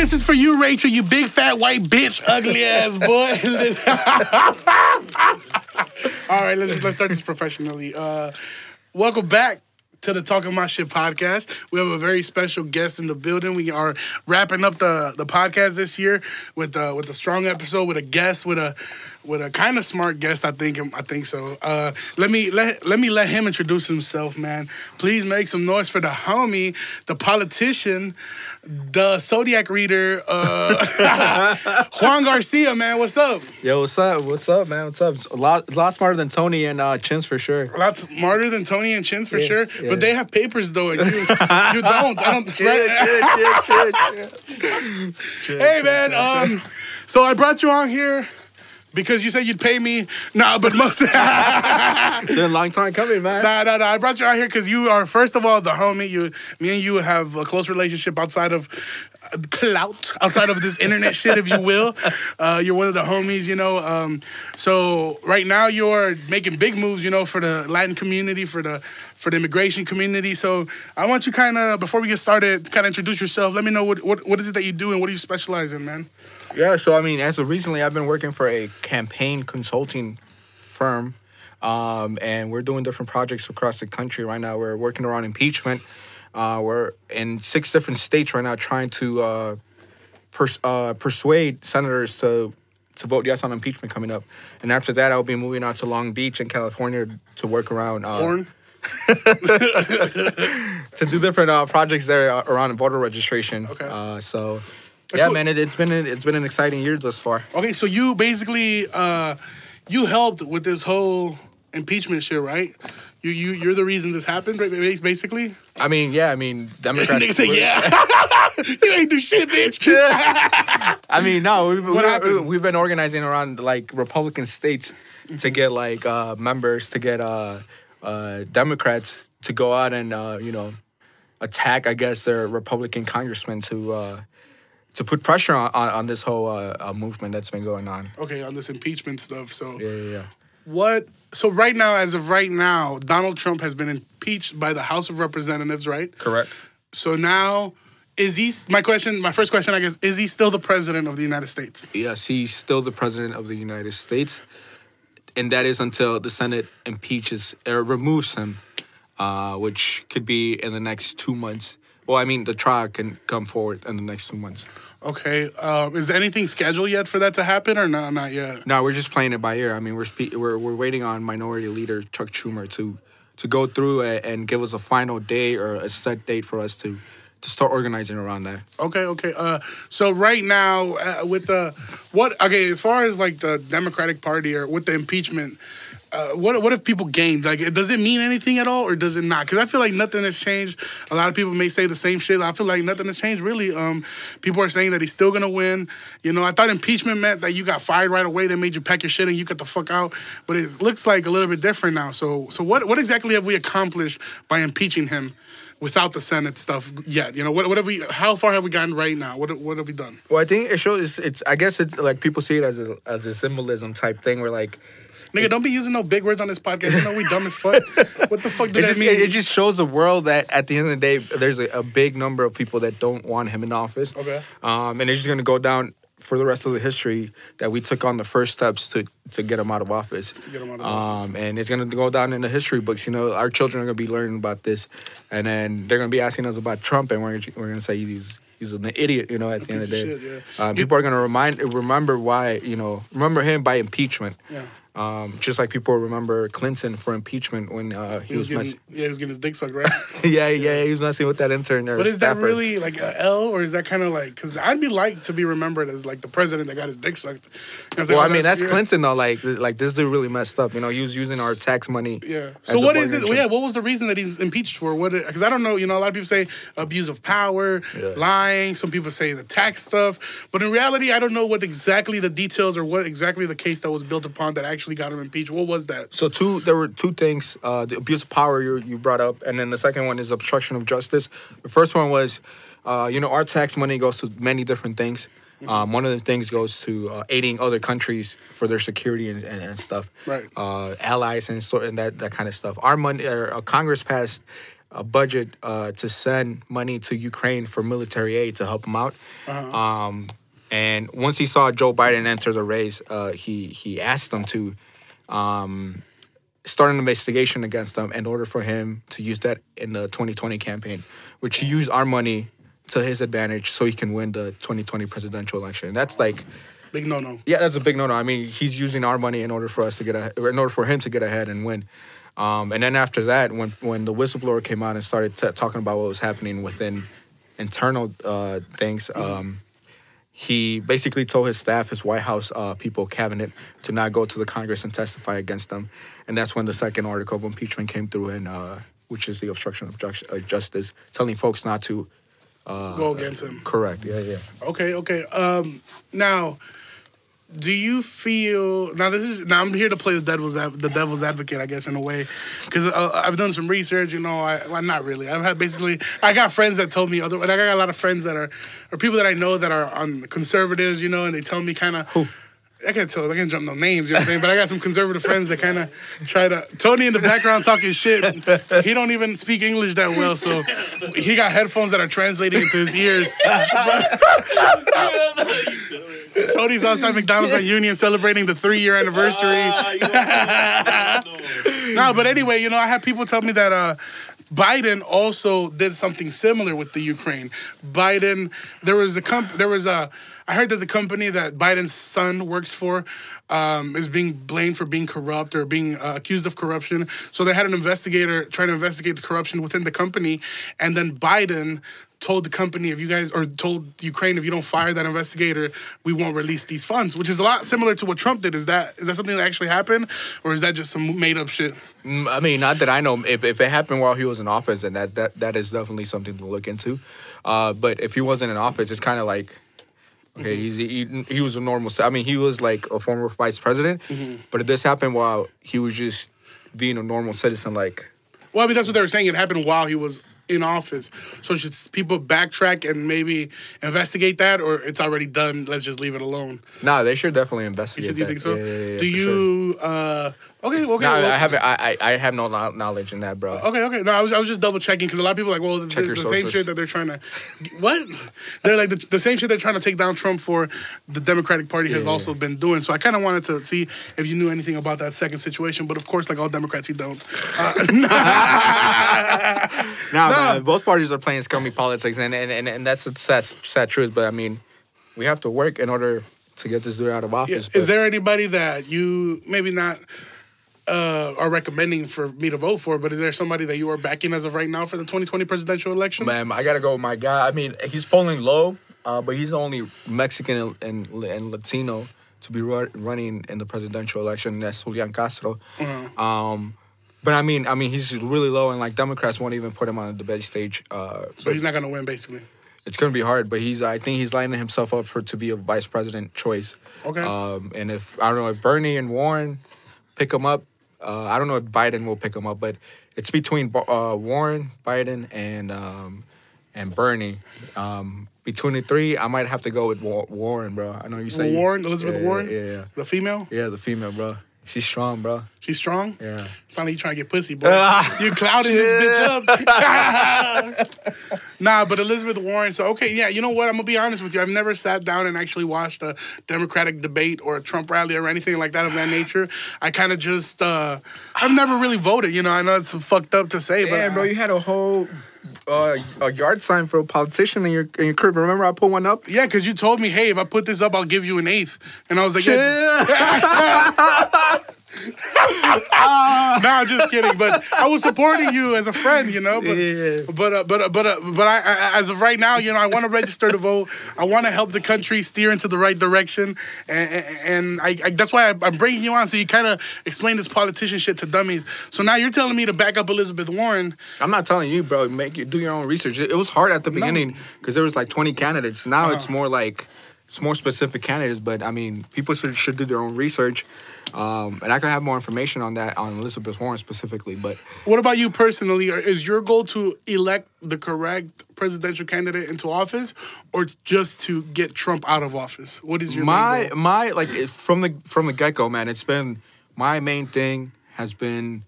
This is for you, Rachel, you big fat white bitch, ugly ass boy. All right, let's let's start this professionally. Uh, welcome back to the Talking My Shit podcast. We have a very special guest in the building. We are wrapping up the the podcast this year with uh, with a strong episode with a guest with a with a kind of smart guest. I think I think so. Uh, let me let let me let him introduce himself, man. Please make some noise for the homie, the politician, the zodiac reader, uh, Juan Garcia. Man, what's up? Yo, what's up? What's up, man? What's up? A lot, a lot smarter than Tony and uh, Chins for sure. A lot smarter than Tony and Chins for Yeah, sure, yeah. but they have papers though, and you, you don't. I don't. Think. Hey man, um, so I brought you on here because you said you'd pay me. Nah, but most. nah, Been a long time coming, man. nah, nah. nah. I brought you out here because you are first of all the homie. You, me and you have a close relationship outside of clout, outside of this internet shit, if you will. Uh, you're one of the homies, you know. Um, so right now you're making big moves, you know, for the Latin community, for the for the immigration community. So I want you kind of before we get started, kind of introduce yourself. Let me know what, what what is it that you do and what do you specialize in, man. Yeah, so I mean, as of recently, I've been working for a campaign consulting firm, um, and we're doing different projects across the country right now. We're working around impeachment. Uh, we're in six different states right now, trying to uh, pers- uh, persuade senators to to vote yes on impeachment coming up. And after that, I'll be moving out to Long Beach in California to work around uh, Porn. to do different uh, projects there uh, around voter registration. Okay. Uh, so, That's yeah, cool. man, it, it's been an, it's been an exciting year thus far. Okay, so you basically uh, you helped with this whole impeachment shit, right? You you you're the reason this happened, right? Basically. I mean, yeah, I mean, Democrats. Nigga say yeah. you ain't do shit, bitch. I mean, no, we've, What we're- happened? we've been organizing around like Republican states to get like uh, members to get uh, uh, Democrats to go out and uh, you know attack, I guess, their Republican congressmen to uh, to put pressure on, on, on this whole uh, uh, movement that's been going on. okay, on this impeachment stuff. So Yeah, yeah, yeah. What? So right now, as of right now, Donald Trump has been impeached by the House of Representatives, right? Correct. So now. Is he my question? My first question, I guess, is he still the president of the United States? Yes, he's still the president of the United States, and that is until the Senate impeaches or removes him, uh, which could be in the next two months. Well, I mean, the trial can come forward in the next two months. Okay. Uh, is there anything scheduled yet for that to happen, or no? Not yet. No, we're just playing it by ear. I mean, we're spe- we're we're waiting on Minority Leader Chuck Schumer to to go through it and give us a final day or a set date for us to to start organizing around that. Okay, okay. Uh, so right now, uh, with the what? Okay, as far as like the Democratic Party or with the impeachment, uh, what what if people gained? Like, does it mean anything at all, or does it not? Because I feel like nothing has changed. A lot of people may say the same shit. I feel like nothing has changed really. Um, people are saying that he's still gonna win. You know, I thought impeachment meant that you got fired right away. They made you pack your shit and you got the fuck out. But it looks like a little bit different now. So, so what what exactly have we accomplished by impeaching him? Without the Senate stuff yet, you know what? What have we? How far have we gotten right now? What what have we done? Well, I think it shows. It's I guess it's like people see it as a as a symbolism type thing where like Nigga, don't be using no big words on this podcast. You know we dumb as fuck. What the fuck does it that just, mean? it, it just shows the world that at the end of the day, there's a, a big number of people that don't want him in office. Okay. Um, and it's just gonna go down for the rest of the history that we took on the first steps to to get him out of office. To get him out of um, and it's gonna go down in the history books. You know, our children are gonna be learning about this, and then they're gonna be asking us about Trump, and we're we're gonna say he's he's an idiot. You know, at the end of the day, shit, yeah. um, people are gonna remind remember why you know remember him by impeachment. Yeah. Um, just like people remember Clinton for impeachment when uh, he, he was getting, messing. yeah, he was getting his dick sucked, right? yeah, yeah, he was messing with that intern. Or but is that really like a L, or is that kind of like? Because I'd be like to be remembered as like the president that got his dick sucked. You know what I'm saying? Well, I Oh, mean, that's yeah. Clinton though. Like, like this dude really messed up. You know, he was using our tax money. Yeah. So what is it? bargaining Yeah. What was the reason that he's impeached for? What? Because I don't know. You know, a lot of people say abuse of power, Yeah. lying. Some people say the tax stuff. But in reality, I don't know what exactly the details or what exactly the case that was built upon that actually got him impeached. What was that? So two, there were two things: uh, the abuse of power you you brought up, and then the second one is obstruction of justice. The first one was, uh, you know, our tax money goes to many different things. Um, one of the things goes to uh, aiding other countries for their security and, and, and stuff, Right. Uh, allies and, so, and that that kind of stuff. Our money, uh, Congress passed a budget uh, to send money to Ukraine for military aid to help them out. Um, and once he saw Joe Biden enter the race, uh, he he asked them to um, start an investigation against them in order for him to use that in the 2020 campaign, which he used our money to his advantage so he can win the 2020 presidential election. That's like, Big no no. yeah, that's a big no-no. I mean, he's using our money in order for us to get ahead, in order for him to get ahead and win. Um, and then after that, when when the whistleblower came out and started t- talking about what was happening within internal uh, things, um, he basically told his staff, his White House uh, people, cabinet, to not go to the Congress and testify against them. And that's when the second article of impeachment came through, and uh, which is the obstruction of justice, uh, telling folks not to Go against him. correct. Yeah, yeah. Okay, okay. Um, now, do you feel now? This is now. I'm here to play the devil's the devil's advocate, I guess, in a way, because uh, I've done some research. You know, I well, not really. I've had basically. I got friends that told me other. Like I got a lot of friends that are, or people that I know that are on conservatives. You know, and they tell me kind of. I can't tell. I can't jump no names. You know what I'm saying? But I got some conservative friends that kind of try to. Tony in the background talking shit. He don't even speak English that well, so he got headphones that are translating into his ears. Tony's outside McDonald's on Union celebrating the three year anniversary. no, but anyway, you know, I had people tell me that uh, Biden also did something similar with the Ukraine. Biden, there was a comp, there was a. I heard that the company that Biden's son works for um, is being blamed for being corrupt or being uh, accused of corruption. So they had an investigator trying to investigate the corruption within the company, and then Biden told the company if you guys or told Ukraine if you don't fire that investigator, we won't release these funds, which is a lot similar to what Trump did. Is that is that something that actually happened, or is that just some made up shit? Mm, I mean, not that I know. If, if it happened while he was in office, then that that that is definitely something to look into. Uh, but if he wasn't in office, it's kind of like, okay, he's he, he was a normal. I mean, he was like a former vice president. But if this happened while he was just being a normal citizen, like Well, I mean that's what they were saying. It happened while he was in office. So should people backtrack and maybe investigate that, or it's already done? Let's just leave it alone. nah, they should definitely You, investigate. should, you think so? Yeah, yeah, yeah, Do for sure. you? Uh, okay, okay. No, well- I haven't. I, I I have no knowledge in that, bro. Okay, okay. No, I was, I was just double checking because a lot of people are like, well, the, the, the same shit that they're trying to, what? They're like the, the same shit they're trying to take down Trump for. The Democratic Party has Yeah. also been doing. So I kind of wanted to see if you knew anything about that second situation. But of course, like all Democrats, you don't. Uh, nah, No. both parties are playing scummy politics, and and, and, and that's a sad, truth. But I mean, we have to work in order to get this dude out of Yeah. office. Is there anybody that you maybe not uh, are recommending for me to vote for? But is there somebody that you are backing as of right now for the 2020 presidential election? Man, I gotta go with my guy. I mean, he's polling low, uh, but he's the only Mexican and, and Latino to be ru- running in the presidential election. and That's Julian Castro. Uh-huh. Um, but I mean, I mean, he's really low, and like Democrats won't even put him on the debate stage. Uh, So he's not to win, basically. it's gonna be hard, but he's I think he's lining himself up for to be a vice president choice. Okay. Um, and if I don't know if Bernie and Warren pick him up, uh, I don't know if Biden will pick him up, but it's between uh, Warren, Biden, and um, and Bernie. Um, between the three, I might have to go with Warren, bro. I know you say Warren, Elizabeth yeah, Warren, Yeah, yeah, the female. yeah. The female, bro. She's strong, bro. She's strong. Yeah. Sound like you trying to get pussy, boy. you clouding this bitch up. nah, but Elizabeth Warren. So okay, yeah. You know what? I'm gonna be honest with you. I've never sat down and actually watched a Democratic debate or a Trump rally or anything like that of that nature. I kind of just. uh I've never really voted. You know, I know it's fucked up to say, but Yeah, bro. You had a whole uh, a yard sign for a politician in your in your crib. Remember, I put one up. Yeah, because you told me, hey, if I put this up, I'll give you an eighth. And I was like, yeah. no, I'm just kidding. But I was supporting you as a friend, you know. But Yeah. but uh, but uh, but uh, but I, I, as of right now, you know, I want to register to vote. I want to help the country steer into the right direction, and, and- I, I, that's why I, I'm bringing you on so you kind of explain this politician shit to dummies. So now you're telling me to back up Elizabeth Warren. I'm not telling you, bro. Make you do your own research. It, it was hard at the beginning because there was like 20 candidates. Now it's more like it's more specific candidates. But I mean, people should, should do their own research. Um, and I could have more information on that on Elizabeth Warren specifically. But What about you personally? Is your goal to elect the correct presidential candidate into office, or just to get Trump out of office? What is your my goal? my like from the from the get go, man. It's been my main thing has been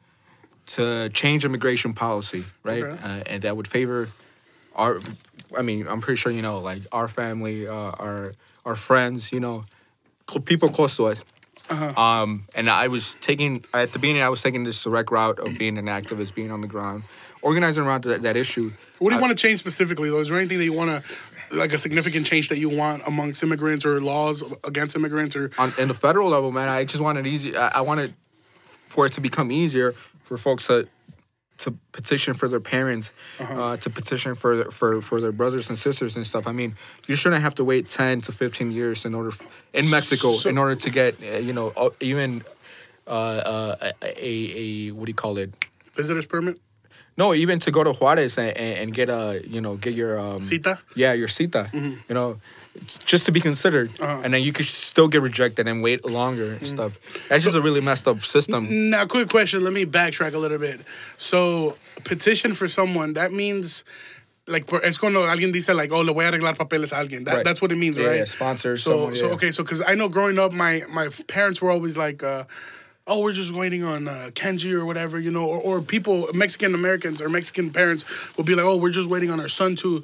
to change immigration policy, right? Okay. Uh, and that would favor our. I mean, I'm pretty sure you know, like our family, uh, our our friends, you know, people close to us. Uh-huh. Um, and I was taking at the beginning, I was taking this direct route of being an activist, being on the ground, organizing around that, that issue. What do you I- want to change specifically, though? Is there anything that you want to, like a significant change that you want amongst immigrants or laws against immigrants or? on in the federal level, man, I just want it easy. I, I wanted for it to become easier for folks to to petition for their parents, Uh-huh. uh, to petition for their, for for their brothers and sisters and stuff. I mean, you shouldn't have to wait ten to fifteen years in order f- in Mexico So- in order to get uh, you know uh, even uh, uh, a, a a what do you call it? Visitors permit? No, even to go to Juarez and, and, and get a you know get your um, Cita? Yeah, your cita. You know, it's just to be considered, Uh-huh. and then you could still get rejected and wait longer and stuff. That's just a really messed up system. Now, quick question. Let me backtrack a little bit. So, petition for someone, that means, like, por- es cuando alguien dice, like, oh, le voy a arreglar papeles a alguien. That, Right. That's what it means, Yeah, right? yeah, sponsor So, someone, so yeah. okay, so, because I know growing up, my, my parents were always like, uh, oh, we're just waiting on uh, Kenji or whatever, you know, or, or people, Mexican Americans or Mexican parents will be like, oh, we're just waiting on our son to.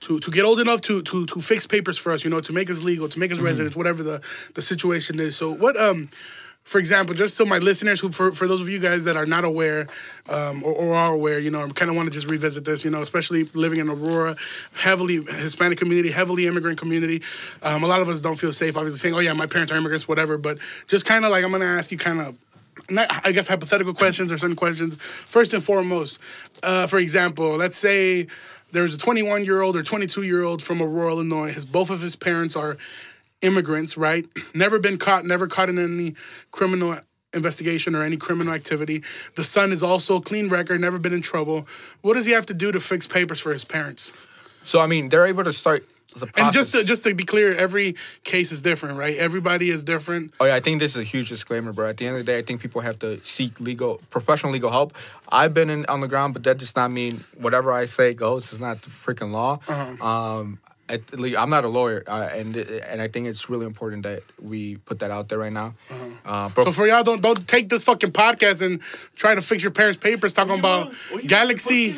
To, to get old enough to, to to fix papers for us, you know, to make us legal, to make us Mm-hmm. residents, whatever the, the situation is. So what um for example, just so my listeners who, for, for those of you guys that are not aware um, or, or are aware, you know, I kind of want to just revisit this, you know, especially living in Aurora, heavily Hispanic community, heavily immigrant community. Um, a lot of us don't feel safe, obviously, saying, oh, yeah, my parents are immigrants, whatever. But just kind of like, I'm going to ask you kind of, not, I guess, hypothetical questions or certain questions. First and foremost, uh, for example, let's say there's a 21 year old or 22 year old from Aurora, Illinois. His, both of his parents are immigrants, right? Never been caught, never caught in any criminal investigation or any criminal activity. The son is also a clean record, never been in trouble. What does he have to do to fix papers for his parents? So I mean, they're able to start. And just to, just to be clear, every case is different, right? Everybody is different. Oh yeah, I think this is a huge disclaimer, bro. At the end of the day, I think people have to seek legal, professional legal help. I've been in, on the ground, but that does not mean whatever I say goes. It's not the freaking law. Uh-huh. Um, I'm not a lawyer, uh, and and I think it's really important that we put that out there right now. Uh, but So for y'all, don't don't take this fucking podcast and try to fix your parents' papers talking about Galaxy.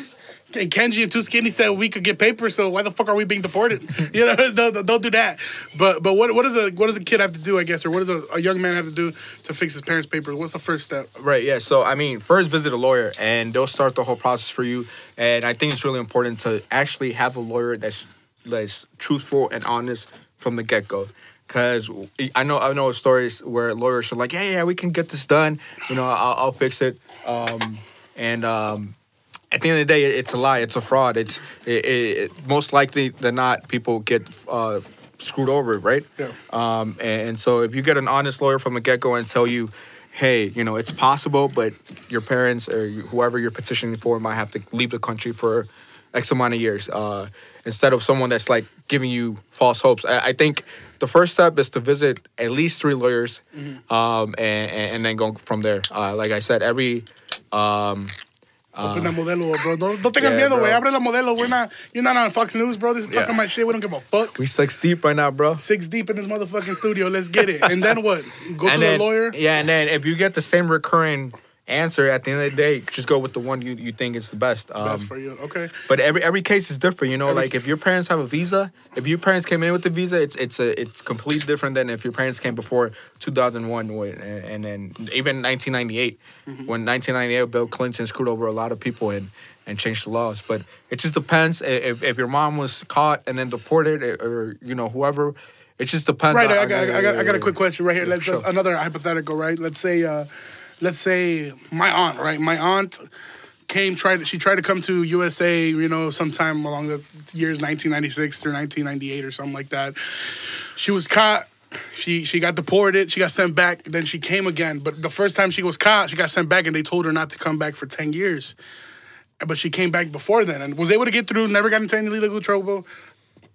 And Kenji and Too Skinny said we could get papers, so why the fuck are we being deported? you know, don't, don't do that. But but what what does a what does a kid have to do? I guess, or what does a, a young man have to do to fix his parents' papers? What's the first step? Right, yeah. So, I mean, first visit a lawyer and they'll start the whole process for you. And I think it's really important to actually have a lawyer that's that's truthful and honest from the get go. Cause I know I know stories where lawyers are like, yeah, yeah, we can get this done. You know, I'll, I'll fix it. Um, and um, at the end of the day, it's a lie. It's a fraud. It's it, it, most likely than not, people get uh, screwed over, right? Yeah. Um, and so if you get an honest lawyer from the get go and tell you, hey, you know, it's possible, but your parents or whoever you're petitioning for might have to leave the country for X amount of years, uh, instead of someone that's like giving you false hopes. I, I think the first step is to visit at least three lawyers, um, and, and, and then go from there. Uh, like I said, every um, Open uh, that modelo, bro. Don't, don't tengas yeah, miedo, güey. Abre la modelo. We're not, you're not on Fox News, bro. This is talking my shit. We don't give a fuck. we six deep right now, bro. Six deep in this motherfucking studio. Let's get it. And then what? Go to and the lawyer. Yeah, and then if you get the same recurring answer at the end of the day, just go with the one you, you think is the best. Um, That's for you. Okay. But every every case is different, you know. like if your parents have a visa, if your parents came in with the visa, it's it's a it's completely different than if your parents came before 2001, and, and then even 1998, when 1998 Bill Clinton screwed over a lot of people and and changed the laws. But it just depends if if your mom was caught and then deported, or, or you know whoever. It just depends. Right, on- I, got, I, got, I got a quick question right here. Let's Sure. another hypothetical, right? Let's say, uh, let's say my aunt, right? My aunt came tried. She tried to come to USA, you know, sometime along the years 1996 through 1998 or something like that. She was caught. She she got deported. She got sent back. Then she came again. But the first time she was caught, she got sent back, and they told her not to come back for 10 years. But she came back before then and was able to get through. Never got into any legal trouble.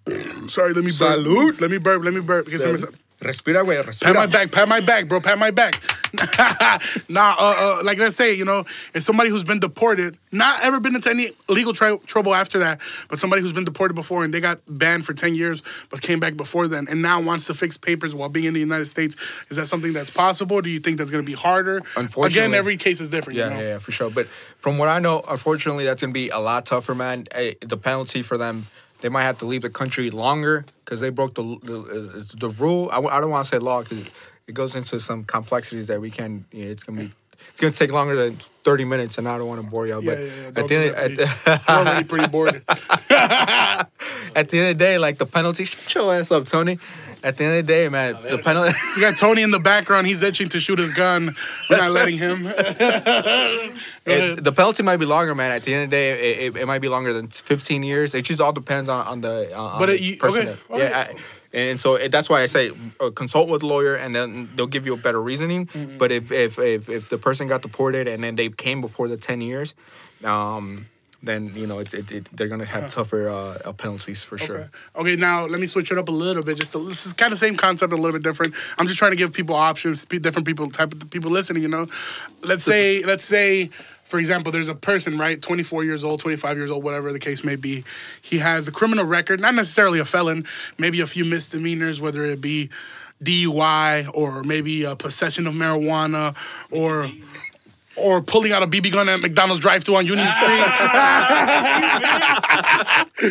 Sorry, let me burp. Salud. Let me burp. Let me burp. Because Respira, güey. Pat my back, pat my back, bro, pat my back. nah, uh, uh, like let's say, you know, if somebody who's been deported, not ever been into any legal tri- trouble after that, but somebody who's been deported before and they got banned for 10 years, but came back before then and now wants to fix papers while being in the United States, is that something that's possible? Do you think that's going to be harder? Unfortunately. Again, every case is different. Yeah, you know? yeah, yeah, for sure. But from what I know, unfortunately, that's gonna be a lot tougher, man. Eh, The penalty for them, they might have to leave the country longer because they broke the the, uh, the rule. I don't want to say law because it goes into some complexities that we can. Yeah, it's gonna be. It's gonna take longer than thirty minutes, and I don't want to bore y'all. Yeah, But yeah, yeah. at the end, at, the, already pretty bored. at the end of the day, like the penalty, shut your ass up, Tony. At the end of the day, man, the penalty. You got Tony in the background. He's itching to shoot his gun. We're not letting him. it, the penalty might be longer, man. At the end of the day, it, it, it might be longer than 15 years. It just all depends on, on the uh, on But the it- you- person. okay, that- yeah, I, and so it, that's why I say uh, consult with a lawyer, and then they'll give you a better reasoning. Mm-hmm. But if, if if if the person got deported and then they came before the 10 years, um, then you know it's it, it, they're gonna have tougher uh, uh, penalties for sure. Okay. Okay, now let me switch it up a little bit. Just to, this is kind of same concept, a little bit different. I'm just trying to give people options, different people, type of people listening. You know, let's say, let's say, for example, there's a person, right, 24 years old, 25 years old, whatever the case may be. He has a criminal record, not necessarily a felon, maybe a few misdemeanors, whether it be DUI or maybe a possession of marijuana or. Or pulling out a BB gun at McDonald's drive-thru on Union Street.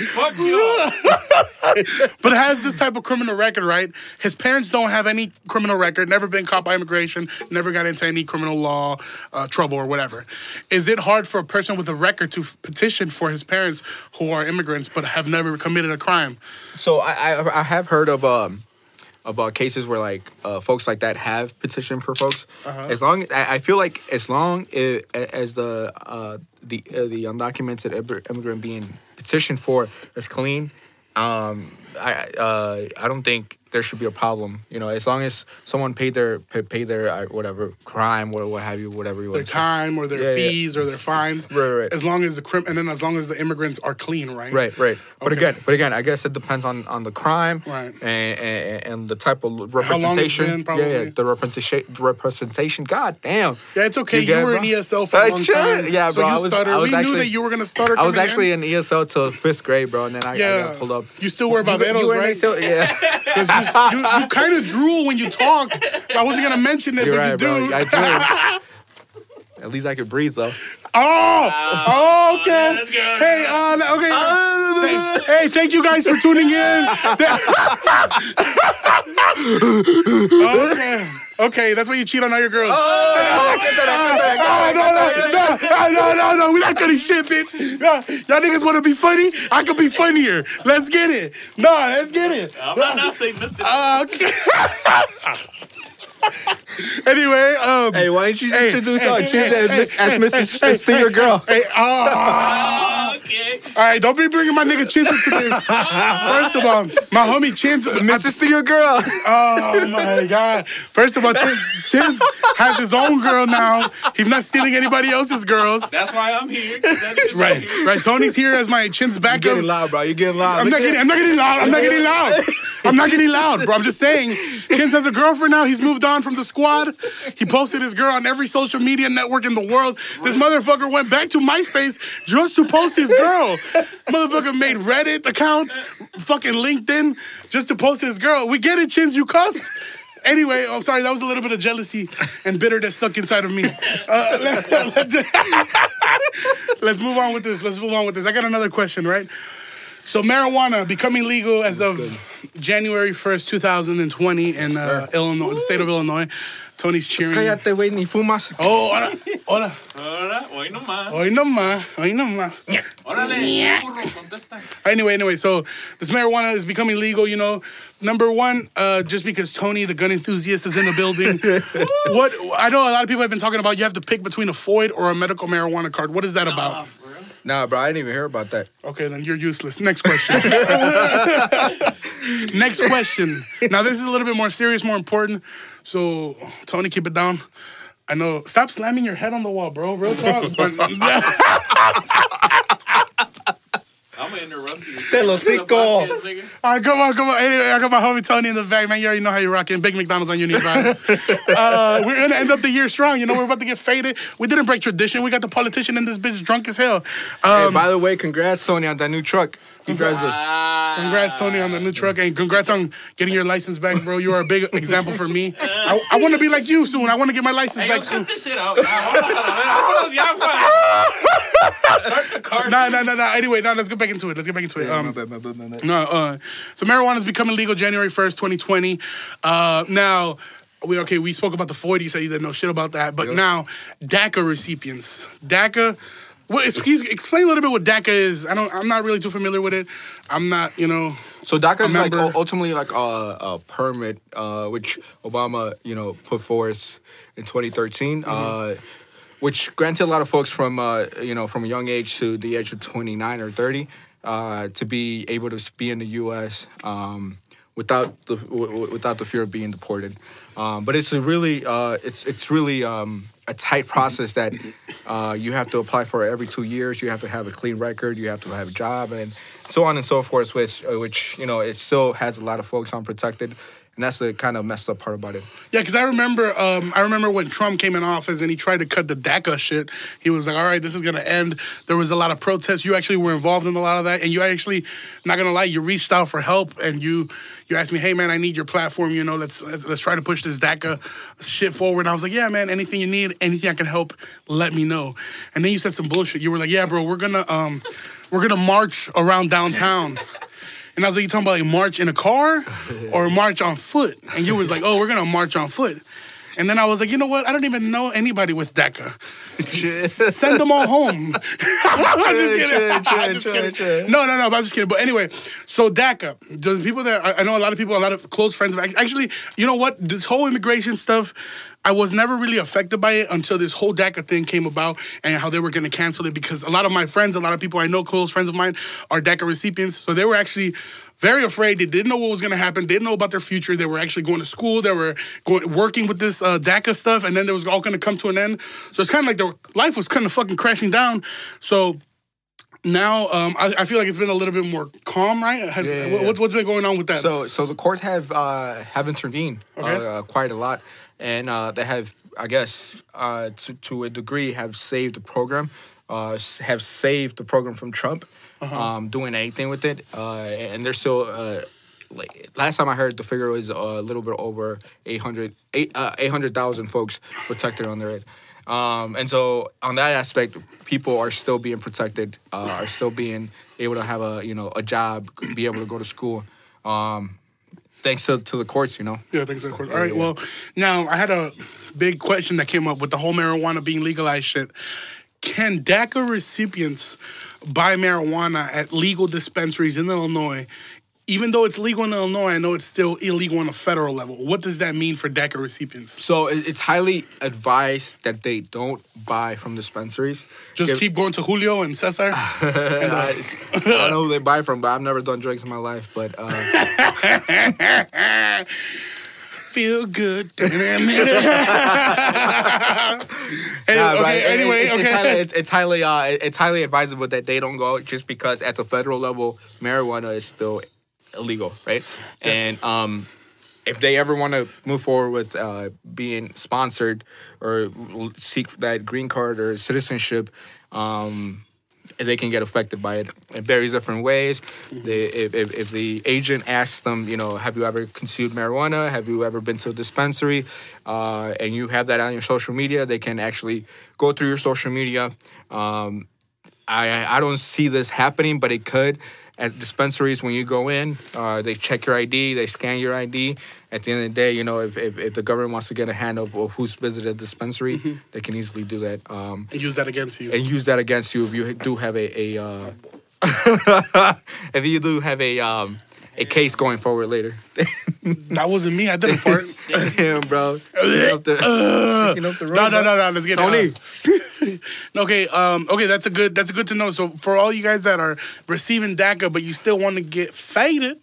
Fuck you. but has this type of criminal record, right? His parents don't have any criminal record, never been caught by immigration, never got into any criminal law uh, trouble or whatever. Is it hard for a person with a record to f- petition for his parents who are immigrants but have never committed a crime? So I, I I have heard of um about cases where like uh, folks like that have petitioned for folks. As long I, I feel like as long i as the uh, the uh, the undocumented immigrant being petitioned for is clean, um, I uh, I don't think there should be a problem. You know, as long as someone paid their pay, their uh, whatever crime or what have you, whatever you Their want to time or their Yeah, yeah. fees or their fines. Right, right. As long as the crim- and then as long as the immigrants are clean, right? Right, right. But again, but again, I guess it depends on on the crime, Right. and, and and the type of representation. been, yeah, yeah, the representation. Representation. God damn. Yeah, it's okay. You, it, were bro? in ESL for a long time. Yeah, so bro. you I was, stuttered. I was we actually, knew that you were gonna stutter. I was actually in. ESL till fifth grade, bro, and then I, I got pulled up. You still wear You- you barbados, right? Yeah, Because you, you, you kind of drool when you talk. I wasn't gonna mention it, you're but right, you do. bro. I do. At least I could breathe though. Oh, oh, okay. let's go. Hey, uh, okay. hey, hey, thank you guys for tuning in. okay, okay, that's why you cheat on all your girls. Oh, Oh, no, no, no, no, no, no, we not cutting shit, bitch. No, y'all niggas want to be funny? I could be funnier. Let's get it. No, let's get it. I'm not, not saying nothing. Uh, okay. Anyway, um, Hey, why didn't you Hey, introduce hey, our hey, chick hey, as, Miss- hey, as Mrs. hey, Stinger girl? hey, oh. okay. All right, don't be bringing my nigga Chins into this. First of all, my homie Chins, Mrs. Stinger girl. Oh my God! First of all, Chins, Chins has his own girl now. He's not stealing anybody else's girls. That's why I'm here. Right, here. right. Tony's here as my Chins backup. You're getting loud, bro. You're getting loud. I'm Look not getting. I'm not getting loud. I'm not getting loud. I'm not getting loud, bro. I'm just saying. Chins has a girlfriend now. He's moved on from the squad. He posted his girl on every social media network in the world. This motherfucker went back to MySpace just to post his girl. Motherfucker made Reddit accounts, fucking LinkedIn, just to post his girl. We get it, Chins. You cuffed. Anyway, I'm sorry. That was a little bit of jealousy and bitter that stuck inside of me. Uh, let, let's, let's move on with this. Let's move on with this. I got another question, right? So marijuana becoming legal as of January 1st, 2020 in uh, Illinois, the state of Illinois. Tony's cheering. Cállate, güey, ni fumas. Oh, hola, hola. Ahora, hoy nomás. Hoy no más, hoy no más. Órale, burro, contesta. Anyway, anyway, so this marijuana is becoming legal, you know. Number one, uh, just because Tony, the gun enthusiast, is in the building. what I know a lot of people have been talking about you have to pick between a FOID or a medical marijuana card. What is that about? for real? Nah, bro, I didn't even hear about that. Okay, then you're useless. Next question. Next question. Now this is a little bit more serious, more important. So Tony, keep it down. I know. Stop slamming your head on the wall, bro. Real talk. But- I'm gonna interrupt you. Te lo This is a cinco. All right, come on, come on. Anyway, I got my homie Tony in the back, man. You already know how you're rocking. Big McDonald's on your knee vibes. uh, we're gonna end up the year strong. You know, we're about to get faded. We didn't break tradition. We got the politician in this bitch drunk as hell. Hey, Um, by the way, congrats, Tony, on that new truck. He drives it. Congrats, Tony, on the new truck, and congrats on getting your license back, bro. You are a big example for me. I, I want to be like you soon. I want to get my license Hey, yo, back soon. cut this shit out. Ya, vamos a la verga. Vámonos ya, Juan. Start the car. No, no, no, no. Anyway, no, let's get back into it. Let's get back into it. Um, no, uh, so marijuana is becoming legal January 1st, 2020. Uh, now, we okay, we spoke about the 40, you said you didn't know shit about that. But Yep. now, DACA recipients. DACA, what is, please explain a little bit what DACA is. I don't, I'm not really too familiar with it. I'm not, you know. So DACA is like Remember- u- ultimately like a, a permit, uh, which Obama, you know, put forth in 2013, uh, which granted a lot of folks from, uh, you know, from a young age to the age of 29 or 30 uh, to be able to be in the U.S. Um, without the w- without the fear of being deported. Um, but it's a really uh, it's it's really um, a tight process that uh, you have to apply for every two years. You have to have a clean record. You have to have a job, and so on and so forth. Which uh, which you know it still has a lot of folks unprotected, and that's the kind of messed up part about it. Yeah, because I remember, um, I remember when Trump came in office and he tried to cut the DACA shit. He was like, "All right, this is gonna end." There was a lot of protests. You actually were involved in a lot of that, and you actually, not gonna lie, you reached out for help and you you asked me, "Hey, man, I need your platform. You know, let's let's, let's try to push this DACA shit forward." And I was like, "Yeah, man, anything you need, anything I can help, let me know." And then you said some bullshit. You were like, "Yeah, bro, we're gonna um, we're gonna march around downtown." And I was like, you talking about like march in a car or march on foot? And you was like, oh, we're gonna march on foot. And then I was like, you know what? I don't even know anybody with DACA. Send them all home. I'm just kidding. I'm just kidding. No, no, no. But I'm just kidding. But anyway, so DACA. The people that I know, a lot of people, a lot of close friends. Of, actually, you know what? This whole immigration stuff. I was never really affected by it until this whole DACA thing came about and how they were going to cancel it because a lot of my friends, a lot of people I know, close friends of mine, are DACA recipients. So they were actually very afraid. They didn't know what was going to happen. They didn't know about their future. They were actually going to school. They were going working with this uh, DACA stuff, and then there was all going to come to an end. So it's kind of like their life was kind of fucking crashing down. So now um, I, I feel like it's been a little bit more calm, right? Has, Yeah, yeah, what- yeah. What's, what's been going on with that? So, so the courts have uh, have intervened Okay. uh, quite a lot, and uh, they have, I guess, uh, to to a degree, have saved the program, uh, have saved the program from Trump Uh-huh. um, doing anything with it, uh, and they're still. Uh, like, last time I heard the figure was a little bit over 800 eight, uh, 800,000 folks protected on their end. Um, and so on that aspect, people are still being protected, uh, are still being able to have a you know a job, be able to go to school. Um, thanks to, to the courts, you know. Yeah, thanks for the course. All right, well, now I had a big question that came up with the whole marijuana being legalized shit. Can DACA recipients buy marijuana at legal dispensaries in Illinois? Even though it's legal in Illinois, I know it's still illegal on a federal level. What does that mean for DACA recipients? So it's highly advised that they don't buy from dispensaries. Just If- keep going to Julio and Cesar? I, I don't know who they buy from, but I've never done drugs in my life. But uh, Feel good. Hey, Nah, okay, it- anyway, it- it's okay. highly, it's, it's highly, uh, it's highly advisable that they don't go out just because at the federal level, marijuana is still illegal, right? And um, if they ever want to move forward with uh, being sponsored or seek that green card or citizenship, um, they can get affected by it in various different ways. They, if, if, if the agent asks them, you know, have you ever consumed marijuana? Have you ever been to a dispensary? Uh, and you have that on your social media, they can actually go through your social media. Um, I, I don't see this happening, but it could. At dispensaries, when you go in, uh, they check your ID, they scan your ID. At the end of the day, you know, if, if, if the government wants to get a hand of, of who's visited a dispensary, they can easily do that. Um, and use that against you. and use that against you if you do have a, a uh, if you do have a um, a case going forward later. That wasn't me. I didn't fart. Damn, bro. Picking up the, picking up the No, road, no, bro. no, no. Let's get Tony. it. Okay, um, okay. That's a good. That's a good to know. So for all you guys that are receiving DACA, but you still want to get faded,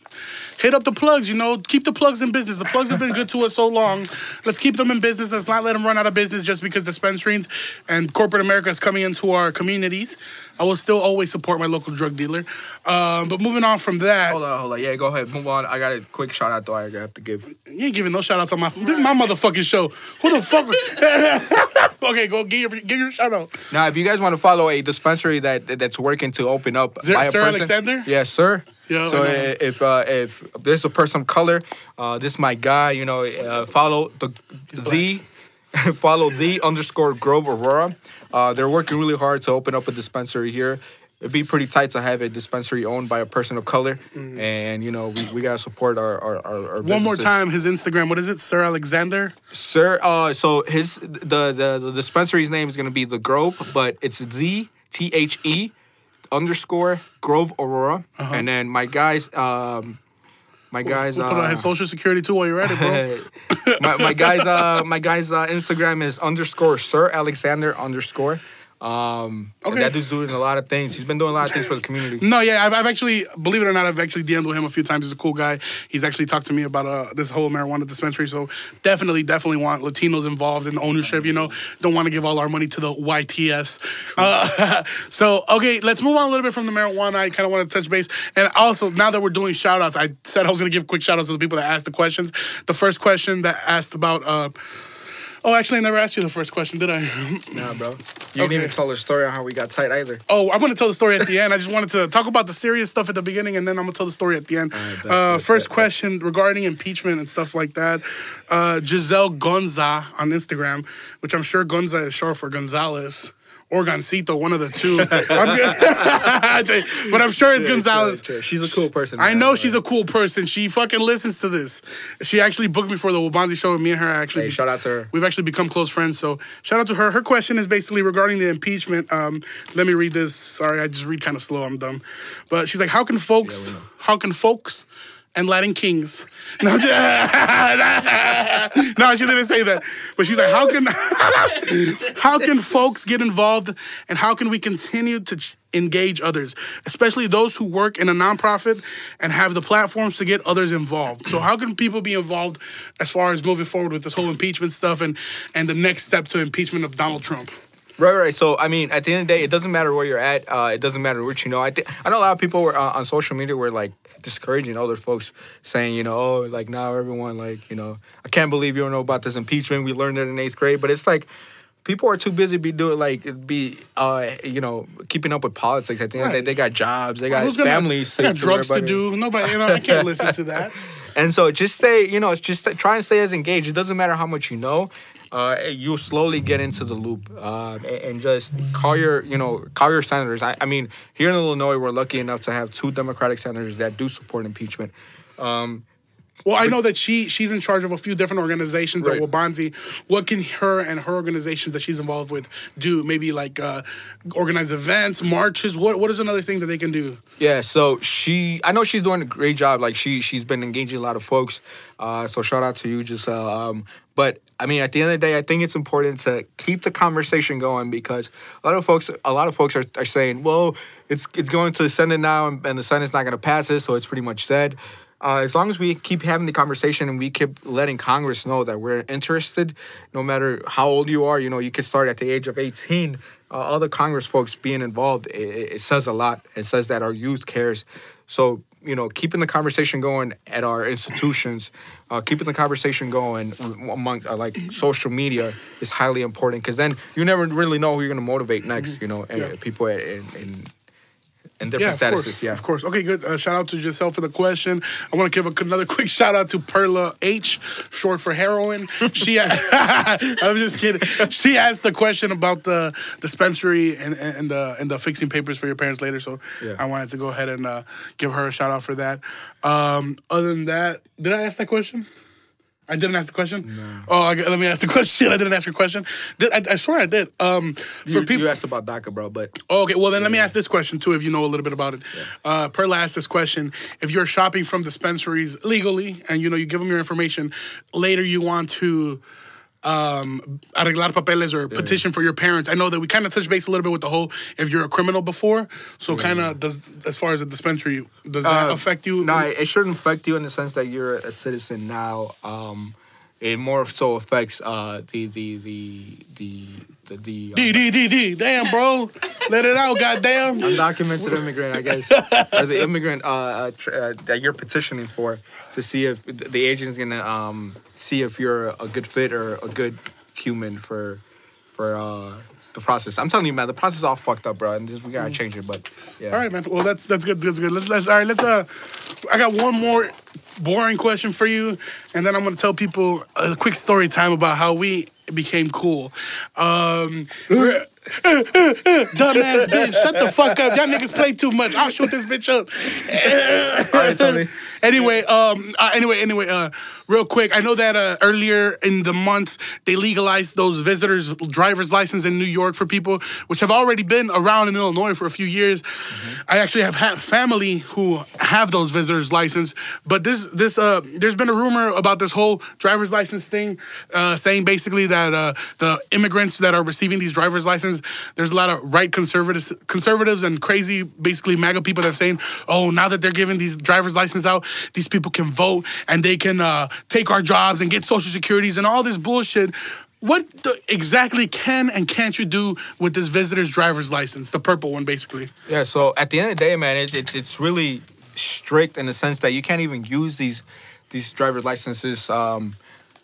hit up the plugs. You know, keep the plugs in business. The plugs have been good to us so long. Let's keep them in business. Let's not let them run out of business just because dispensaries and corporate America is coming into our communities. I will still always support my local drug dealer. Um, but moving on from that, Hold on, hold on. Yeah, go ahead. Move on. I got a quick shout out though. I have to give. you ain't giving no shout outs on my. This is my motherfucking show. Who the fuck? okay, go give your give your shout out. Now, if you guys want to follow a dispensary that that's working to open up, Sir- by a Sir person, Alexander? yes, sir. Yeah, so I if uh, if there's a person of color, uh, this is my guy. You know, uh, follow the the follow the underscore Grove Aurora. Uh, they're working really hard to open up a dispensary here. It'd be pretty tight to have a dispensary owned by a person of color, and you know we, we gotta support our our, our, our Mm. One more time, his Instagram. What is it, Sir Alexander? Sir, uh, so his the, the the dispensary's name is gonna be the Grove, but it's Z T H E underscore Grove Aurora, and then my guys, um, my guys, Uh-huh. We'll put on uh, his social security too while you're at it, bro. my, my guys, uh, my guys' uh, Instagram is underscore Sir Alexander underscore. Um, Okay. that dude's doing a lot of things. He's been doing a lot of things for the community. No, yeah, I've, I've actually, believe it or not, I've actually DM'd with him a few times. He's a cool guy. He's actually talked to me about uh, this whole marijuana dispensary. So definitely, definitely want Latinos involved in ownership. You know, don't want to give all our money to the YTS. Uh, so okay, let's move on a little bit from the marijuana. I kind of want to touch base, and also now that we're doing shout outs, I said I was going to give quick shout outs to the people that asked the questions. The first question that asked about. Uh, Oh, actually, I never asked you the first question, did I? Nah, bro. You didn't even tell the story on how we got tight either. Oh, I'm gonna tell the story at the end. I just wanted to talk about the serious stuff at the beginning, and then I'm gonna tell the story at the end. bet, uh, bet, first bet, bet. question regarding impeachment and stuff like that. Uh, Giselle Gonza on Instagram, which I'm sure Gonza is short for Gonzalez or Goncito, one of the two. I'm- but I'm sure it's Gonzalez. She's a cool person. I know she's a cool person. She fucking listens to this. She actually booked me for the Wabanzi show, and me and her actually. Hey, shout out to her. We've actually become close friends. So shout out to her. Her question is basically regarding the impeachment. Um, let me read this. Sorry, I just read kind of slow. I'm dumb. But she's like, how can folks, how can folks and Latin kings? No, no, she didn't say that. But she's like, how can how can folks get involved and how can we continue to engage others, especially those who work in a nonprofit and have the platforms to get others involved? So how can people be involved as far as moving forward with this whole impeachment stuff and and the next step to impeachment of Donald Trump? Right, right. So, I mean, at the end of the day, it doesn't matter where you're at. Uh, it doesn't matter what you know. I, thi- I know a lot of people were uh, on social media were like discouraging other folks, saying, you know, oh, like now everyone, like, you know, I can't believe you don't know about this impeachment. We learned it in eighth grade, but it's like people are too busy be doing like be uh you know keeping up with politics. I the end of the day, Right. they got jobs, they got gonna- families, they got drugs to do. Nobody, you know, I can't listen to that. And so just say, you know, it's just try and stay as engaged. It doesn't matter how much you know. Uh, you'll slowly get into the loop uh, and- just call your, you know, call your senators. I, I mean, here in Illinois, we're lucky enough to have two Democratic senators that do support impeachment. Well, I know that she she's in charge of a few different organizations Right. at Wabanzi. What can her and her organizations that she's involved with do? Maybe like uh, organize events, marches. What what is another thing that they can do? Yeah, so she, I know she's doing a great job. Like she, she's been engaging a lot of folks. Uh, so shout out to you, Giselle. Um, but I mean, at the end of the day, I think it's important to keep the conversation going because a lot of folks, a lot of folks are, are saying, well, it's it's going to the Senate now, and, and the Senate's not going to pass it, so it's pretty much said. Uh, as long as we keep having the conversation and we keep letting Congress know that we're interested, no matter how old you are, you know, you can start at the age of 18. Uh, all the Congress folks being involved, it it says a lot. It says that our youth cares. So, you know, keeping the conversation going at our institutions, uh, keeping the conversation going among uh, like social media is highly important because then you never really know who you're going to motivate next, you know, and Yeah. people in, in, Yeah, different of statuses. course, yeah. of course. Okay, good. Uh, shout out to Giselle for the question. I want to give a, another quick shout out to Perla H, short for heroin. She, I'm just kidding. She asked the question about the dispensary and, and the and the fixing papers for your parents later. So Yeah. I wanted to go ahead and uh, give her a shout out for that. Um, other than that, did I ask that question? I didn't ask the question. Oh, I, let me ask the question. I didn't ask your question. Did, I, I swear I did. Um, for You, people, you asked about DACA, bro, but Oh, okay, well then let me ask this question too, if you know a little bit about it. Uh, Perla asked this question: If you're shopping from dispensaries legally, and you know you give them your information, later you want to um, arreglar papeles or petition for your parents. I know that we kind of touched base a little bit with the whole if you're a criminal before. So kind of does as far as the dispensary, does that Uh, affect you? No, it shouldn't affect you in the sense that you're a citizen now. Um, it more so affects uh, the the the the the, the uh, D D D D. Damn, bro, let it out, goddamn. undocumented immigrant, I guess, as the immigrant uh, uh, tr- uh, that you're petitioning for to see if the agent's gonna um, see if you're a good fit or a good human for for uh, the process. I'm telling you, man, the process is all fucked up, bro, and just, we gotta change it. But yeah, All right, man. Well, that's that's good. That's good. Let's let's all right. Let's uh, I got one more boring question for you, and then I'm gonna tell people a quick story time about how we became cool. Um, dumbass bitch, shut the fuck up. Y'all niggas play too much. I'll shoot this bitch up. All right, Tony. Anyway, um, uh, anyway, anyway, uh, real quick, I know that uh, earlier in the month they legalized those visitors' driver's license in New York for people, which have already been around in Illinois for a few years. I actually have had family who have those visitors' license, but this, this, uh, there's been a rumor about this whole driver's license thing, uh, saying basically that uh, the immigrants that are receiving these driver's license, there's a lot of right conservatives, conservatives and crazy, basically MAGA people that are saying, oh, now that they're giving these driver's license out, these people can vote and they can uh, take our jobs and get social securities and all this bullshit. What the, exactly can and can't you do with this visitor's driver's license, the purple one, basically? Yeah, so at the end of the day, man, it's it's, it's really strict in the sense that you can't even use these these driver's licenses um,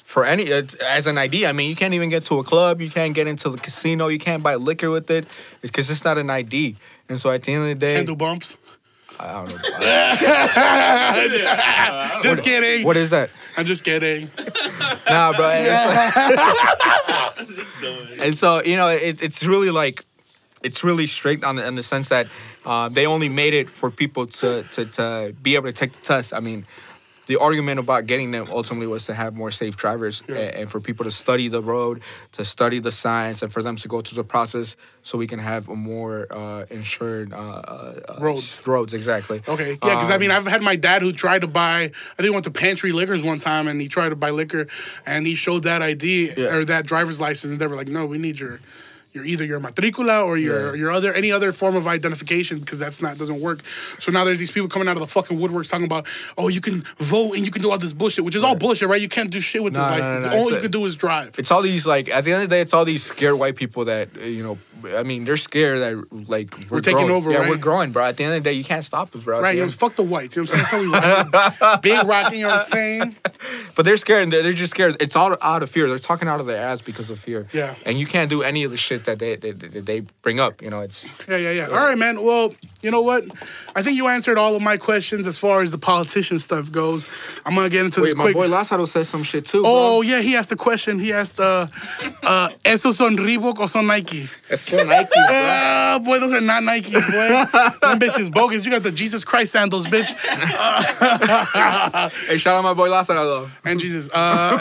for any as an ID. I mean, you can't even get to a club, you can't get into the casino, you can't buy liquor with it because it's not an ID. And so at the end of the day, Can't do bumps. I don't know. Just kidding. what is that? I'm just kidding. Nah, bro. and so you know, it, it's really like it's really strict on the, in the sense that uh, they only made it for people to, to to be able to take the test. I mean, the argument about getting them ultimately was to have more safe drivers a- and, for people to study the road, to study the science, and for them to go through the process so we can have a more uh, insured uh, uh, uh, Roads. Roads, exactly. Okay, yeah, because I Um, mean, I've had my dad who tried to buy. I think he went to Pantry Liquors one time, and he tried to buy liquor, and he showed that ID Yeah. or that driver's license, and they were like, "No, we need your, your either your matricula or your Yeah. your other any other form of identification because that's not doesn't work." So now there's these people coming out of the fucking woodworks talking about, "Oh, you can vote and you can do all this bullshit," which is all bullshit, right? You can't do shit with No, this license. all you a- can do is drive. it's all these like at the end of the day, it's all these scared white people that uh, you know. I mean, they're scared that like we're, taking growing. over, Yeah, right? we're growing, bro. At the end of the day, you can't stop us, bro. Right, you know, fuck the whites. You know what I'm saying? That's how we rock. Big rocking, you know what I'm saying? But they're scared, and they're, they're just scared. It's all out of fear. They're talking out of their ass because of fear. Yeah. And you can't do any of the shit that they they, they, they bring up. You know, it's Yeah, yeah, yeah. All right, man. Well, you know what? I think you answered all of my questions as far as the politician stuff goes. I'm gonna get into this wait. My quick. boy Lázaro said some shit too. oh yeah, he asked a question. He asked, uh, uh, "Esos son Reebok or son Nike?" it's so Nike, bro. Ah, boy, those are not Nikes, boy. Them bitches bogus. You got the Jesus Christ sandals, bitch. hey, shout out my boy Lázaro though. And Jesus. Uh,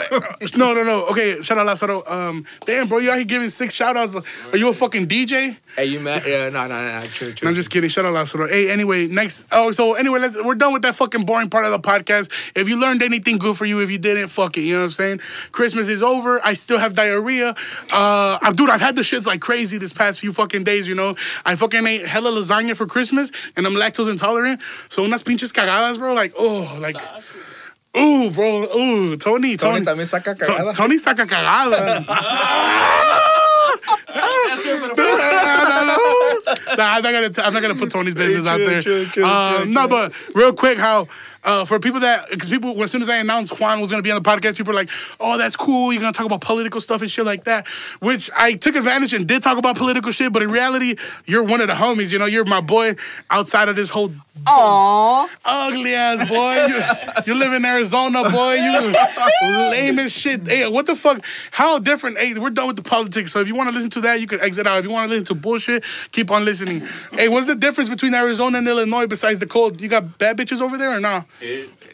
no, no, no. Okay, shout out Lazaro. Um, damn, bro, you out here giving six shout outs. Are you a fucking DJ? Hey, you mad? Yeah, no, no, no, true, true. No, I'm just kidding. Shout out Lazaro. Hey, anyway, next. Oh, so anyway, let's. We're done with that fucking boring part of the podcast. If you learned anything good for you, if you didn't, fuck it. You know what I'm saying? Christmas is over. I still have diarrhea. Uh, dude, I've had the shits like crazy this past few fucking days. You know, I fucking ate hella lasagna for Christmas, and I'm lactose intolerant. So unas pinches cagadas, bro. Like, oh, like. Ooh, bro. Ooh, Tony. Tony, Tony también saca cagada. Tony saca cagada. Nah, I'm not gonna. T- I'm not gonna put Tony's business out there. um, no, but real quick, how uh, for people that because people as soon as I announced Juan was gonna be on the podcast, people were like, "Oh, that's cool. You're gonna talk about political stuff and shit like that." Which I took advantage and did talk about political shit, but in reality, you're one of the homies. You know, you're my boy outside of this whole Aww. ugly ass boy. You, you live in Arizona, boy. You lame as shit. Hey, what the fuck? How different? Hey, we're done with the politics. So if you want to listen to that, you can exit out. If you want to listen to bullshit, keep on listening. Hey, what's the difference between Arizona and Illinois besides the cold? You got bad bitches over there or not?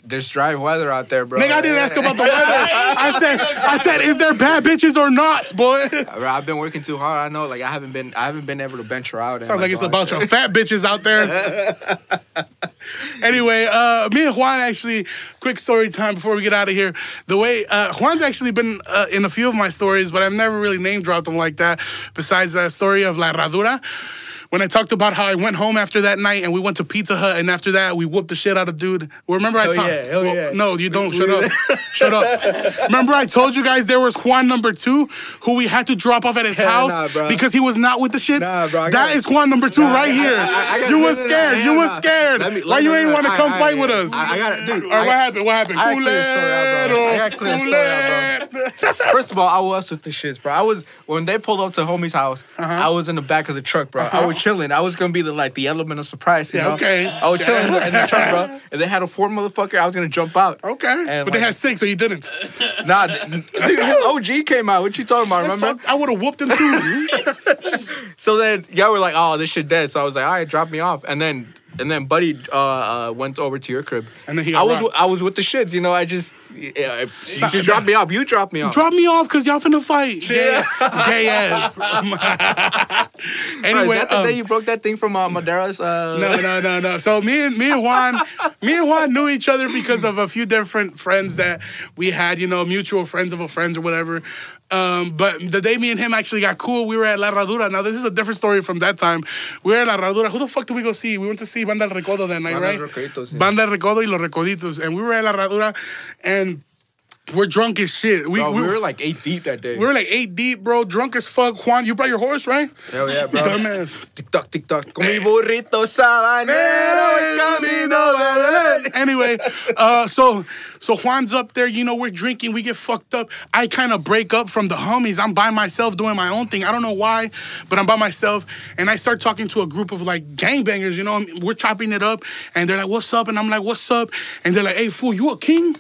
There's dry weather out there, bro. Nigga, I didn't ask about the weather. I said, I said, is there bad bitches or not, boy? Bro, I've been working too hard. I know, like I haven't been, I haven't been able to venture out. and, Sounds like it's a go out bunch of fat bitches out there. anyway, uh, me and Juan actually, quick story time before we get out of here. The way uh, Juan's actually been uh, in a few of my stories, but I've never really name dropped them like that. Besides that story of La Herradura. When I talked about how I went home after that night and we went to Pizza Hut, and after that we whooped the shit out of dude. Remember I talked? yeah, hell yeah. No, you don't. Shut up. Shut up. Remember I told you guys there was Juan number two who we had to drop off at his Hell house nah, because he was not with the shits. Nah, bro, that Juan number two Nah, right I- here. I- I- you no, was no, no, scared. you nah. scared. Me- Why you ain't want to come fight with us? I, got dude. All right, what happened? What happened? I got clear story out, bro. I got clear story out, Culero. First of all, I was with the shits, bro. I was when they pulled up to homie's house. Uh-huh. I was in the back of the truck, bro. I was chilling. I was gonna be the like the element of surprise. You Yeah, know? okay. I was chilling in the, truck, bro. And they had a four motherfucker. I was gonna jump out. Okay, And, but they had six, so you didn't. Nah, dude, OG came out. What you talking about? Remember? Fuck, I would have whooped him too. So then y'all were like, "Oh, this shit dead." So I was like, "All right, drop me off." And then and then Buddy uh, uh, went over to your crib. And then he I was rocked. I was with the shits. You know, I just yeah, you just drop me off. You drop me off. Drop me off because y'all finna fight. Gay, gay ass. Bro, anyway, is that the um, day you broke that thing from uh, Madera's? Uh, no, no, no, no. So me and me and Juan, me and Juan knew each other because of a few different friends that we had, you know, mutual friends of a friends or whatever. Um, but the day me and him actually got cool, we were at La Herradura. Now this is a different story from that time. We were at La Herradura. Who the fuck did we go see? We went to see Banda El Recodo that night, Banda right? Yeah. Banda El Recodo y Los Recoditos, and we were at La Herradura, and we're drunk as shit. We, Bro, we, we were like eight deep that day. we were like eight deep, bro, drunk as fuck. Juan, you brought your horse, right? Hell yeah, bro. Dumbass. Tic toc, tic toc. Con mi burrito sabanero anyway, uh, so so Juan's up there. You know, we're drinking. We get fucked up. I kind of break up from the homies. I'm by myself doing my own thing. I don't know why, but I'm by myself. And I start talking to a group of like gangbangers. You know, we're chopping it up, and they're like, "What's up?" And I'm like, "What's up?" And they're like, "Hey, fool, you a king?"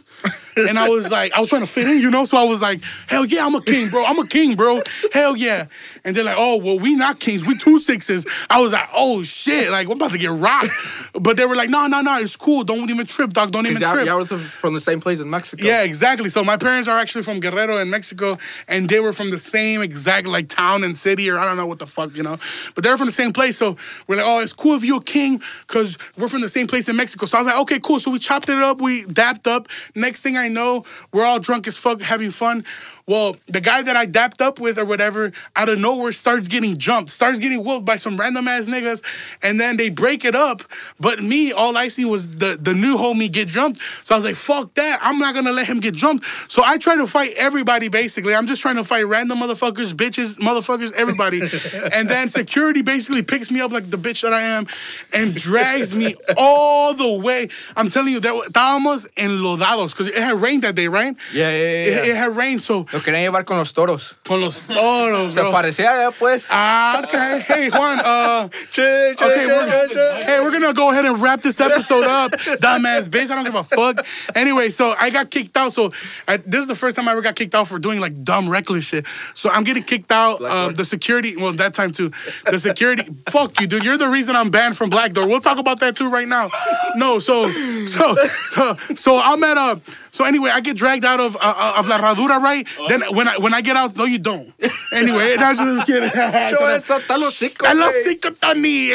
And I was like, I was trying to fit in, you know. So I was like, "Hell yeah, I'm a king, bro. I'm a king, bro. Hell yeah." And they're like, "Oh, well, we not kings. We two sixes. I was like, "Oh shit, like we're about to get rocked." But they were like, "No, no, no, it's cool. Don't even trip, dog. Don't even Y'all, trip." y'all was from the same place in Mexico. Yeah, exactly. So my parents are actually from Guerrero in Mexico, and they were from the same exact like town and city, or I don't know what the fuck, you know. But they're from the same place. So we're like, oh, it's cool if you're a king, cause we're from the same place in Mexico. So I was like, okay, cool. So we chopped it up, we dapped up. Next thing I know, we're all drunk as fuck, having fun. Well, the guy that I dapped up with or whatever, out of nowhere starts getting jumped, starts getting whooped by some random ass niggas, and then they break it up. But me, all I see was the, the new homie get jumped. So I was like, fuck that. I'm not gonna let him get jumped. So I try to fight everybody basically. I'm just trying to fight random motherfuckers, bitches, motherfuckers, everybody. and then security basically picks me up like the bitch that I am and drags me all the way. I'm telling you, there were- estábamos enlodados because it had rained that day, right? Yeah, yeah, yeah, It, yeah. it had rained, so Los querían llevar con los toros. con los toros, Se bro. parecía ya, pues. Ah, okay. Hey, Juan. Uh, Che, che, okay, che, we're, che, che. hey, we're gonna go ahead and wrap this episode up, dumbass bitch. I don't give a fuck. Anyway, so I got kicked out. So I, this is the first time I ever got kicked out for doing like dumb, reckless shit. So I'm getting kicked out. Um, the security, well, that time too. The security, fuck you, dude. You're the reason I'm banned from Black Door. We'll talk about that too right now. No, so, so, so, so I'm at a. So anyway, I get dragged out of uh, of La Herradura, right? Then when I when I get out, no, you don't. Anyway, that's just kidding. Yo, esa está los hocico, I love güey. Cinco Tony.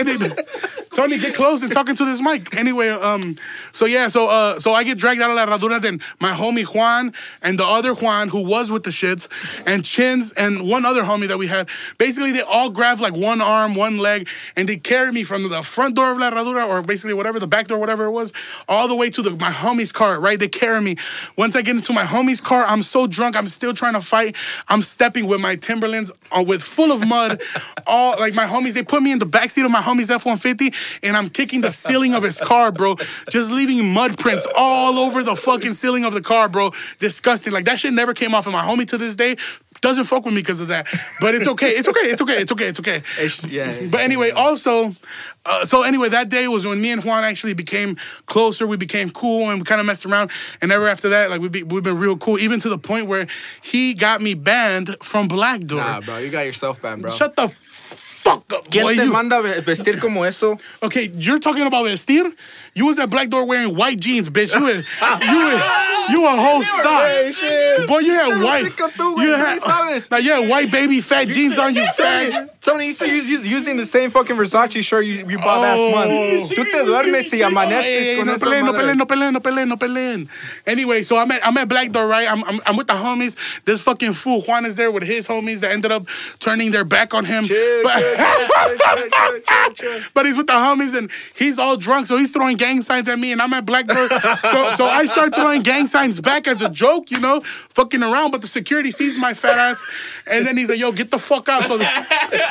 Tony, get close and talking to this mic. Anyway, um, so yeah, so uh, so I get dragged out of La Herradura. Then my homie Juan and the other Juan who was with the shits, and Chins and one other homie that we had. Basically, they all grab like one arm, one leg, and they carry me from the front door of La Herradura or basically whatever the back door, whatever it was, all the way to the my homie's car. Right, they carry me. Once I get into my homie's car, I'm so drunk. I'm still trying to fight. I'm stepping with my Timberlands uh, with full of mud. All like my homies, they put me in the backseat of my homie's F-150, and I'm kicking the ceiling of his car, bro. Just leaving mud prints all over the fucking ceiling of the car, bro. Disgusting. Like that shit never came off. And my homie to this day doesn't fuck with me because of that. But it's okay. It's okay. It's okay. It's okay. It's okay. It's- yeah. But anyway, also, uh, so anyway, that day was when me and Juan actually became closer. We became cool and we kind of messed around. And ever after that, like we be, we've been real cool, even to the point where he got me banned from Black Door. Nah, bro, you got yourself banned, bro. Shut the fuck up, ¿Quién boy. te You- manda vestir como eso? okay, you're talking about vestir. You was at Black Door wearing white jeans, bitch. You, a- you, a- you a whole thought. Boy, you had Te white. you had, now you had white baby fat jeans on you, fag. Tony, you said you're using the same fucking Versace shirt you, you bought last oh. month. Tú te duermes y amaneces con no peleen, no peleen, no peleen, no peleen, no peleen. Anyway, so I'm at I'm at Black Door, right? I'm, I'm I'm with the homies. This fucking fool Juan is there with his homies that ended up turning their back on him. Chill, But- chill, chill, chill, chill, chill, chill, chill. but he's with the homies and he's all drunk, so he's throwing gang signs at me, and I'm at Black Door. so, so I start throwing gang signs back as a joke, you know, fucking around. But the security sees my fat ass, and then he's like, "Yo, get the fuck out!" So, the,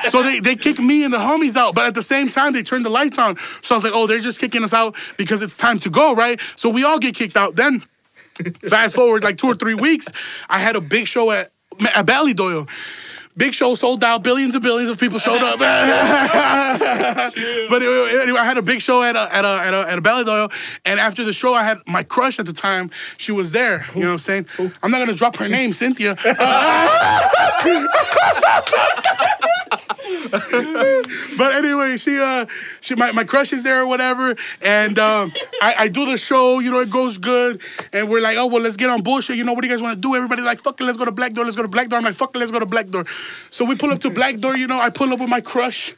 so they they kick me and the homies out, but at the same time they turn the lights on. So I was like, "Oh, they're just kicking us out because it's time to go, right?" So we all get kicked out. Then, fast forward like two or three weeks, I had a big show at at Ballydoyle. Big show sold out. Billions and billions of people showed up. but anyway, anyway, I had a big show at a at a at a, at a Ballydoyle, and after the show, I had my crush at the time. She was there. You know what I'm saying? I'm not gonna drop her name, Cynthia. but anyway, she uh she my, my crush is there or whatever, and um I, I do the show, you know, it goes good, and we're like, oh well, let's get on bullshit. You know, what do you guys want to do? Everybody's like, fuck it, let's go to Black Door, let's go to Black Door. I'm like, fuck it, let's go to Black Door. So we pull up to Black Door, you know, I pull up with my crush.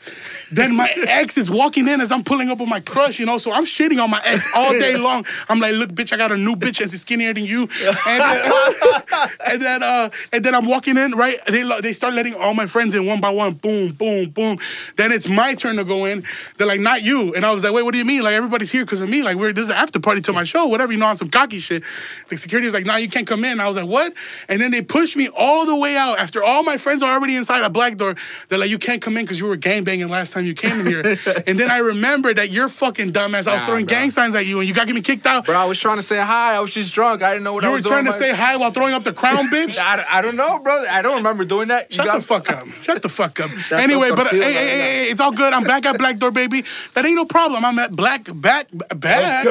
Then my ex is walking in as I'm pulling up with my crush, you know, so I'm shitting on my ex all day long. I'm like, look, bitch, I got a new bitch and she's skinnier than you. And then, and then uh and then I'm walking in, right? They they start letting all my friends in one by one, boom, boom, boom. Then it's my turn to go in. They're like, not you. And I was like, wait, what do you mean? Like everybody's here because of me. Like we're this is the after party to my show, whatever, you know, on some cocky shit. The security was like, nah, you can't come in. I was like, what? And then they pushed me all the way out after all my friends are already inside a black door. They're like, you can't come in because you were gangbanging last time you came in here. and then I remembered that you're fucking dumbass. I was Nah, throwing bro. gang signs at you and you got me kicked out. Bro, I was trying to say hi. I was just drunk. I didn't know what You I was doing. You were trying to My- say hi while throwing up the crown, bitch. I, I don't know, bro. I don't remember doing that. You Shut got- the fuck up. Shut the fuck up. That's anyway, but uh, hey, hey, hey, hey, it's all good. I'm back at Black Door, baby. That ain't no problem. I'm at Black Back Back.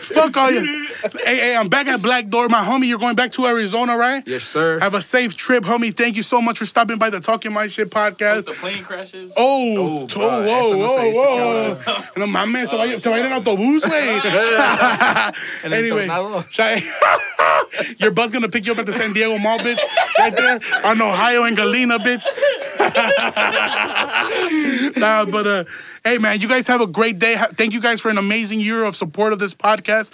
Fuck all you. Hey, hey, I'm back at Black Door. My homie, you're going back to Arizona, right? Yes, sir. Have a safe trip, homie. Thank you so much for stopping by the Talking My Shit podcast. The plane crashes. Oh, Oh, to- bro, whoa, eso no se whoa, whoa. No mames, se va, a- se va a ir en autobús, güey. En anyway, tornado. Shy- your bus gonna pick you up at the San Diego Mall, bitch. Right there on Ohio and Galena, bitch. nah, but uh, hey, man, you guys have a great day. Thank you guys for an amazing year of support of this podcast.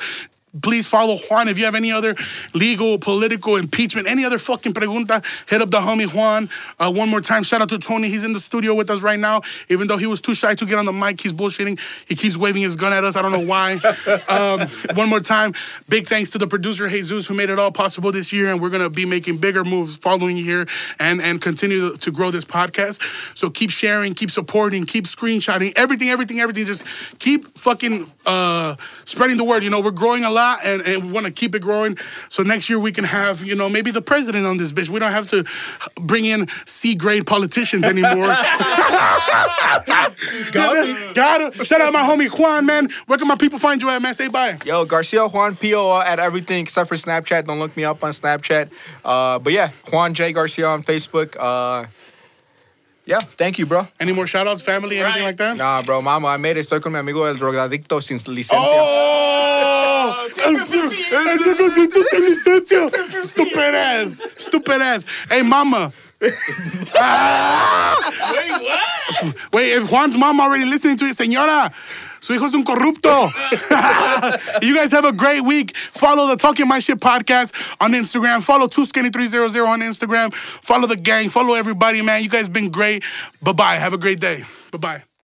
Please follow Juan. If you have any other legal, political, impeachment, any other fucking pregunta, hit up the homie Juan. Uh, one more time, shout out to Tony. He's in the studio with us right now. Even though he was too shy to get on the mic, he's bullshitting. He keeps waving his gun at us. I don't know why. um, one more time, big thanks to the producer Jesus who made it all possible this year, and we're gonna be making bigger moves following year and and continue to grow this podcast. So keep sharing, keep supporting, keep screenshotting, everything, everything, everything. Just keep fucking uh, spreading the word. You know, we're growing a lot, and, and we want to keep it growing. So next year we can have, you know, maybe the president on this bitch. We don't have to bring in C grade politicians anymore. got it, got it. Shout out my homie Juan, man. Where can my people find you at, man? Say bye. Yo, Garcia Juan P.O. at everything except for Snapchat. Don't look me up on Snapchat. Uh, but yeah, Juan J. Garcia on Facebook. Uh, yeah, thank you, bro. Any more shout outs, family, anything like that? Nah, bro, mama, I made it. Estoy con mi amigo el drogadicto sin licencia. Oh! oh siempre Stupid ass. Stupid ass. Hey, mama. Wait, what? Wait, if Juan's mom already listening to it, señora, su hijo es un corrupto. you guys have a great week. Follow the Talking My Shit podcast on Instagram. Follow 2skinny300 on Instagram. Follow the gang. Follow everybody, man. You guys been great. Bye-bye. Have a great day. Bye-bye.